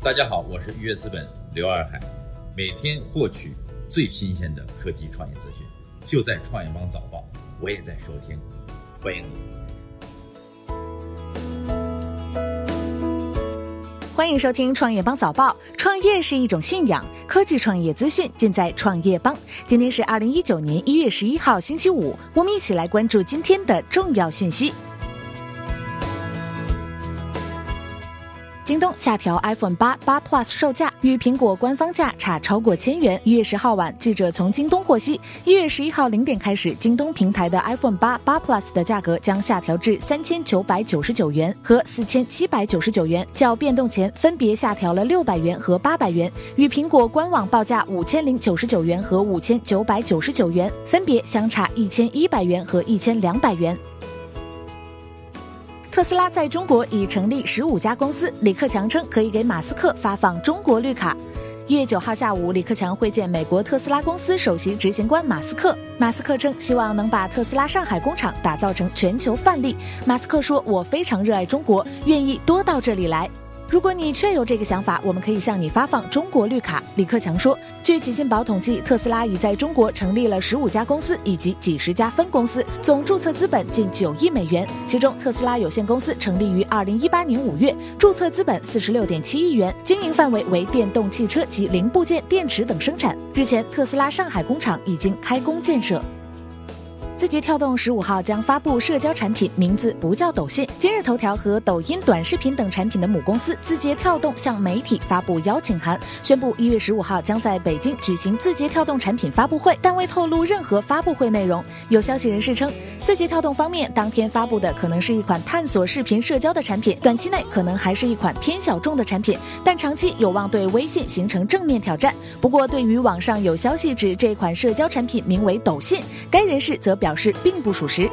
大家好，我是愉悦资本刘二海，每天获取最新鲜的科技创业资讯，就在创业邦早报，我也在收听，欢迎你。欢迎收听创业邦早报。创业是一种信仰，科技创业资讯尽在创业邦。今天是二零一九年一月十一号，星期五，我们一起来关注今天的重要讯息。京东下调 iPhone 八八 Plus 售价，与苹果官方价差超过千元。一月十号晚，记者从京东获悉，一月十一号零点开始，京东平台的 iPhone 八八 Plus 的价格将下调至三千九百九十九元和四千七百九十九元，较变动前分别下调了六百元和八百元，与苹果官网报价五千零九十九元和五千九百九十九元分别相差一千一百元和一千两百元。特斯拉在中国已成立十五家公司。李克强称可以给马斯克发放中国绿卡。一月九号下午，李克强会见美国特斯拉公司首席执行官马斯克。马斯克称希望能把特斯拉上海工厂打造成全球范例。马斯克说：“我非常热爱中国，愿意多到这里来。”如果你确有这个想法，我们可以向你发放中国绿卡。李克强说，据启信宝统计，特斯拉已在中国成立了十五家公司以及几十家分公司，总注册资本近九亿美元。其中，特斯拉有限公司成立于二零一八年五月，注册资本四十六点七亿元，经营范围为电动汽车及零部件、电池等生产。日前，特斯拉上海工厂已经开工建设。字节跳动十五号将发布社交产品，名字不叫抖信。今日头条和抖音短视频等产品的母公司字节跳动向媒体发布邀请函，宣布一月十五号将在北京举行字节跳动产品发布会，但未透露任何发布会内容。有消息人士称，字节跳动方面当天发布的可能是一款探索视频社交的产品，短期内可能还是一款偏小众的产品，但长期有望对微信形成正面挑战。不过，对于网上有消息指这款社交产品名为抖信，该人士则表。表示并不属实。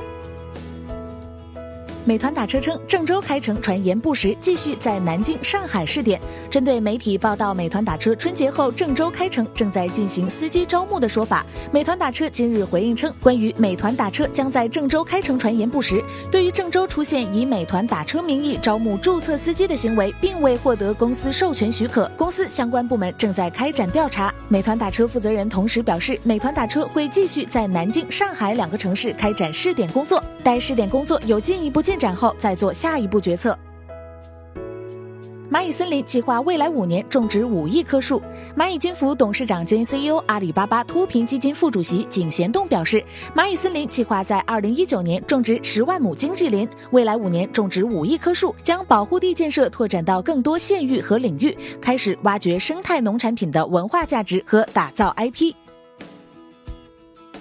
美团打车称，郑州开城传言不实，继续在南京、上海试点。针对媒体报道美团打车春节后郑州开城正在进行司机招募的说法，美团打车今日回应称，关于美团打车将在郑州开城传言不实。对于郑州出现以美团打车名义招募注册司机的行为，并未获得公司授权许可，公司相关部门正在开展调查。美团打车负责人同时表示，美团打车会继续在南京、上海两个城市开展试点工作，待试点工作有进一步进。进展后再做下一步决策。蚂蚁森林计划未来五年种植五亿棵树。蚂蚁金服董事长兼 CEO、阿里巴巴脱贫基金副主席井贤栋表示，蚂蚁森林计划在二零一九年种植十万亩经济林，未来五年种植五亿棵树，将保护地建设拓展到更多县域和领域，开始挖掘生态农产品的文化价值和打造 IP。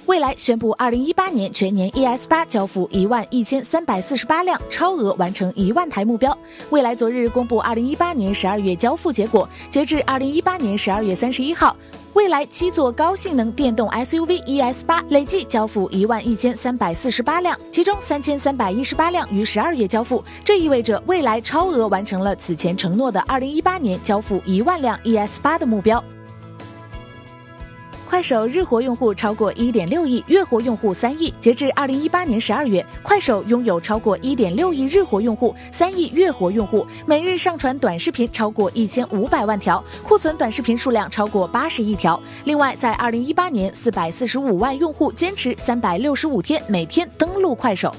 蔚来宣布，二零一八年全年 ES 八交付一万一千三百四十八辆，超额完成一万台目标。蔚来昨日公布二零一八年十二月交付结果，截至二零一八年十二月三十一号，蔚来七座高性能电动 SUV ES 八累计交付一万一千三百四十八辆，其中三千三百一十八辆于十二月交付，这意味着蔚来超额完成了此前承诺的二零一八年交付一万辆 ES 八的目标。快手日活用户超过一点六亿，月活用户三亿。截至二零一八年十二月，快手拥有超过一点六亿日活用户，三亿月活用户，每日上传短视频超过一千五百万条，库存短视频数量超过八十亿条。另外，在二零一八年，四百四十五万用户坚持三百六十五天每天登录快手。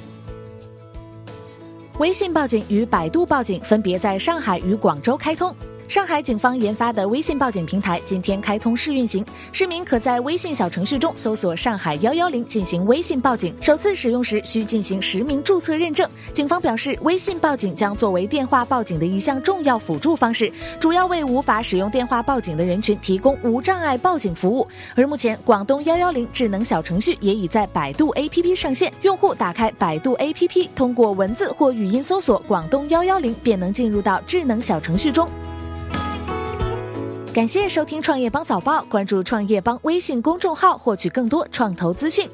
微信报警与百度报警分别在上海与广州开通。上海警方研发的微信报警平台今天开通试运行，市民可在微信小程序中搜索“上海幺幺零”进行微信报警。首次使用时需进行实名注册认证。警方表示，微信报警将作为电话报警的一项重要辅助方式，主要为无法使用电话报警的人群提供无障碍报警服务。而目前，广东幺幺零智能小程序也已在百度 APP 上线，用户打开百度 APP，通过文字或语音搜索“广东幺幺零”，便能进入到智能小程序中。感谢收听创业邦早报，关注创业邦微信公众号，获取更多创投资讯。